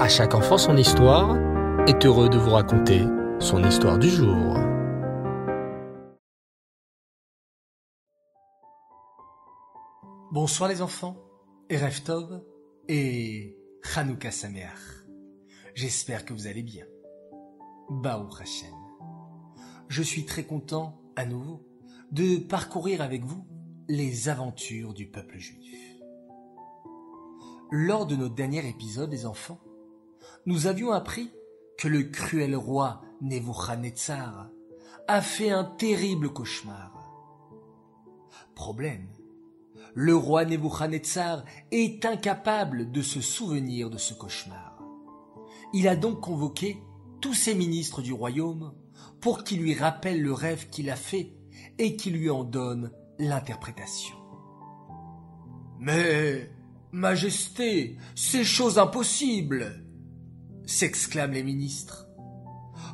À chaque enfant son histoire est heureux de vous raconter son histoire du jour. Bonsoir les enfants, Erev Tov et Hanouka Sameach. J'espère que vous allez bien. Baou Hashem. Je suis très content, à nouveau, de parcourir avec vous les aventures du peuple juif. Lors de notre dernier épisode, les enfants, nous avions appris que le cruel roi Nebuchadnezzar a fait un terrible cauchemar. Problème, le roi Nebuchadnezzar est incapable de se souvenir de ce cauchemar. Il a donc convoqué tous ses ministres du royaume pour qu'ils lui rappellent le rêve qu'il a fait et qu'il lui en donne l'interprétation. Mais, Majesté, c'est chose impossible s'exclament les ministres.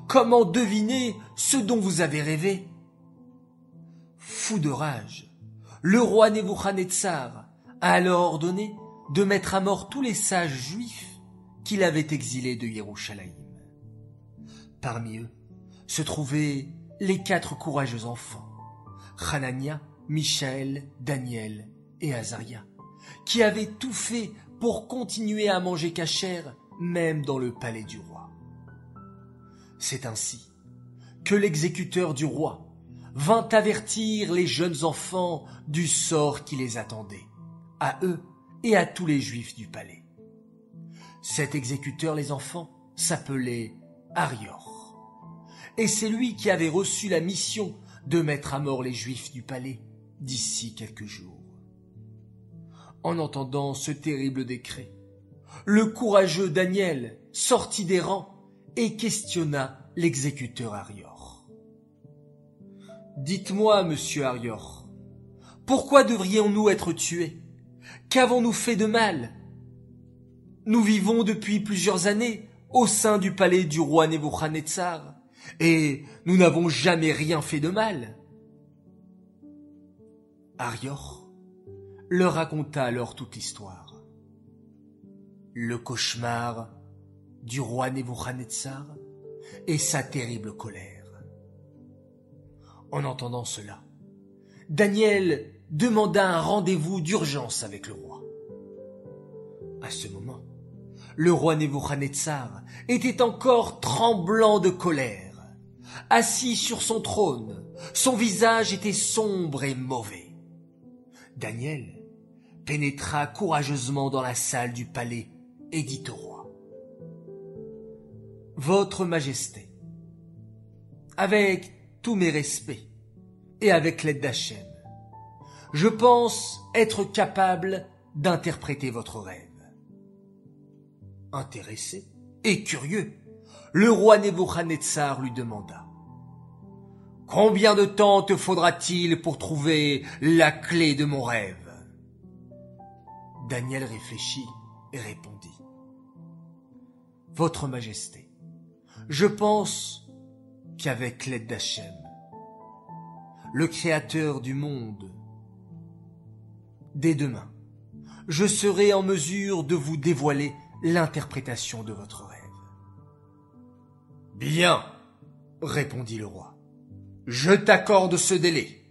Comment deviner ce dont vous avez rêvé? Fou de rage, le roi Nebuchadnezzar a alors ordonné de mettre à mort tous les sages juifs qu'il avait exilés de Jérusalem. Parmi eux se trouvaient les quatre courageux enfants, Hanania, Michaël, Daniel et Azaria, qui avaient tout fait pour continuer à manger cachère même dans le palais du roi. C'est ainsi que l'exécuteur du roi vint avertir les jeunes enfants du sort qui les attendait, à eux et à tous les juifs du palais. Cet exécuteur, les enfants, s'appelait Arior. Et c'est lui qui avait reçu la mission de mettre à mort les juifs du palais d'ici quelques jours. En entendant ce terrible décret, le courageux Daniel sortit des rangs et questionna l'exécuteur Arior. Dites-moi, monsieur Arior, pourquoi devrions-nous être tués? Qu'avons-nous fait de mal? Nous vivons depuis plusieurs années au sein du palais du roi Nebuchadnezzar, et nous n'avons jamais rien fait de mal. Arior leur raconta alors toute l'histoire le cauchemar du roi Nebuchadnezzar et sa terrible colère. En entendant cela, Daniel demanda un rendez-vous d'urgence avec le roi. À ce moment, le roi Nebuchadnezzar était encore tremblant de colère. Assis sur son trône, son visage était sombre et mauvais. Daniel pénétra courageusement dans la salle du palais et dit au roi, Votre Majesté, avec tous mes respects et avec l'aide d'Hachem, je pense être capable d'interpréter votre rêve. Intéressé et curieux, le roi Nebuchadnezzar lui demanda Combien de temps te faudra-t-il pour trouver la clé de mon rêve? Daniel réfléchit et répondit votre Majesté, je pense qu'avec l'aide d'Hachem, le Créateur du monde, dès demain, je serai en mesure de vous dévoiler l'interprétation de votre rêve. Bien, répondit le roi, je t'accorde ce délai.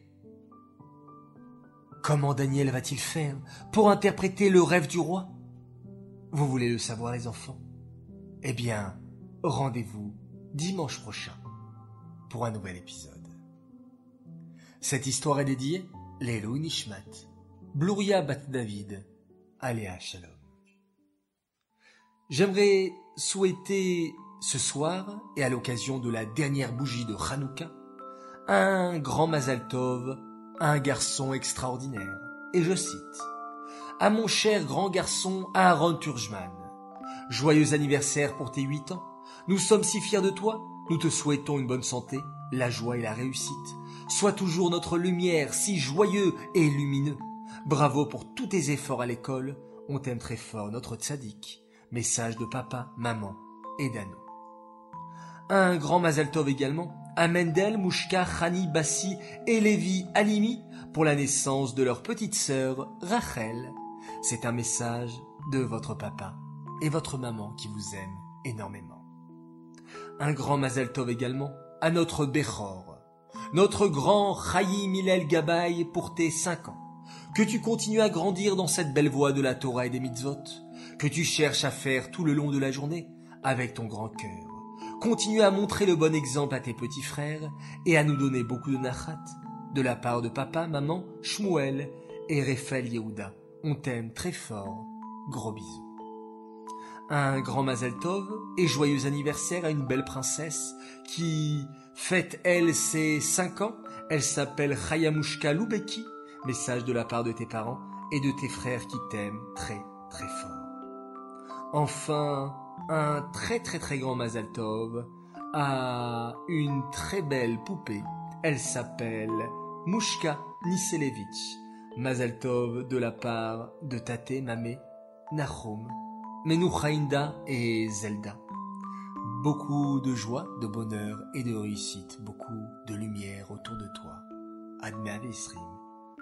Comment Daniel va-t-il faire pour interpréter le rêve du roi? Vous voulez le savoir les enfants? Eh bien, rendez-vous dimanche prochain pour un nouvel épisode. Cette histoire est dédiée Lelou Nishmat, Bluria Bat David, Aléa Shalom. J'aimerais souhaiter ce soir et à l'occasion de la dernière bougie de Hanouka un grand Mazal Tov un garçon extraordinaire. Et je cite à mon cher grand garçon Aaron Turjman, Joyeux anniversaire pour tes huit ans. Nous sommes si fiers de toi. Nous te souhaitons une bonne santé, la joie et la réussite. Sois toujours notre lumière, si joyeux et lumineux. Bravo pour tous tes efforts à l'école. On t'aime très fort, notre tzaddik. Message de papa, maman et d'Ano. Un grand Mazel Tov également à Mendel, Mouchka, Khani, Bassi et Lévi Alimi pour la naissance de leur petite sœur Rachel. C'est un message de votre papa et votre maman qui vous aime énormément. Un grand Mazel Tov également à notre Bechor, notre grand Chaim Milel Gabay pour tes cinq ans. Que tu continues à grandir dans cette belle voie de la Torah et des mitzvot, que tu cherches à faire tout le long de la journée avec ton grand cœur. Continue à montrer le bon exemple à tes petits frères et à nous donner beaucoup de nachat de la part de papa, maman, Shmuel et Raphaël Yehuda. On t'aime très fort. Gros bisous. Un grand Mazel Tov et joyeux anniversaire à une belle princesse qui fête elle ses cinq ans. Elle s'appelle Chayamushka Loubeki. Message de la part de tes parents et de tes frères qui t'aiment très très fort. Enfin, un très très très grand Mazel Tov à une très belle poupée. Elle s'appelle Mushka Niselevich. Mazel Tov de la part de Tate, Mamé, Nahum, Menuchainda et Zelda. Beaucoup de joie, de bonheur et de réussite, beaucoup de lumière autour de toi. Admet Avesrim,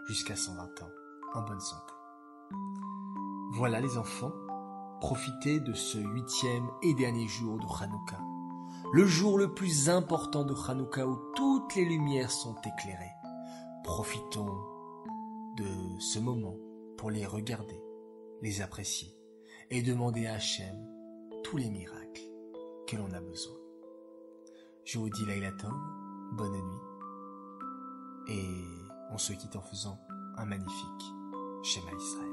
jusqu'à 120 ans, en bonne santé. Voilà les enfants, profitez de ce huitième et dernier jour de Hanouka. Le jour le plus important de Hanouka où toutes les lumières sont éclairées. Profitons de ce moment pour les regarder, les apprécier et demander à Hachem tous les miracles que l'on a besoin. Je vous dis Laïlatom, bonne nuit et on se quitte en faisant un magnifique schéma Israël.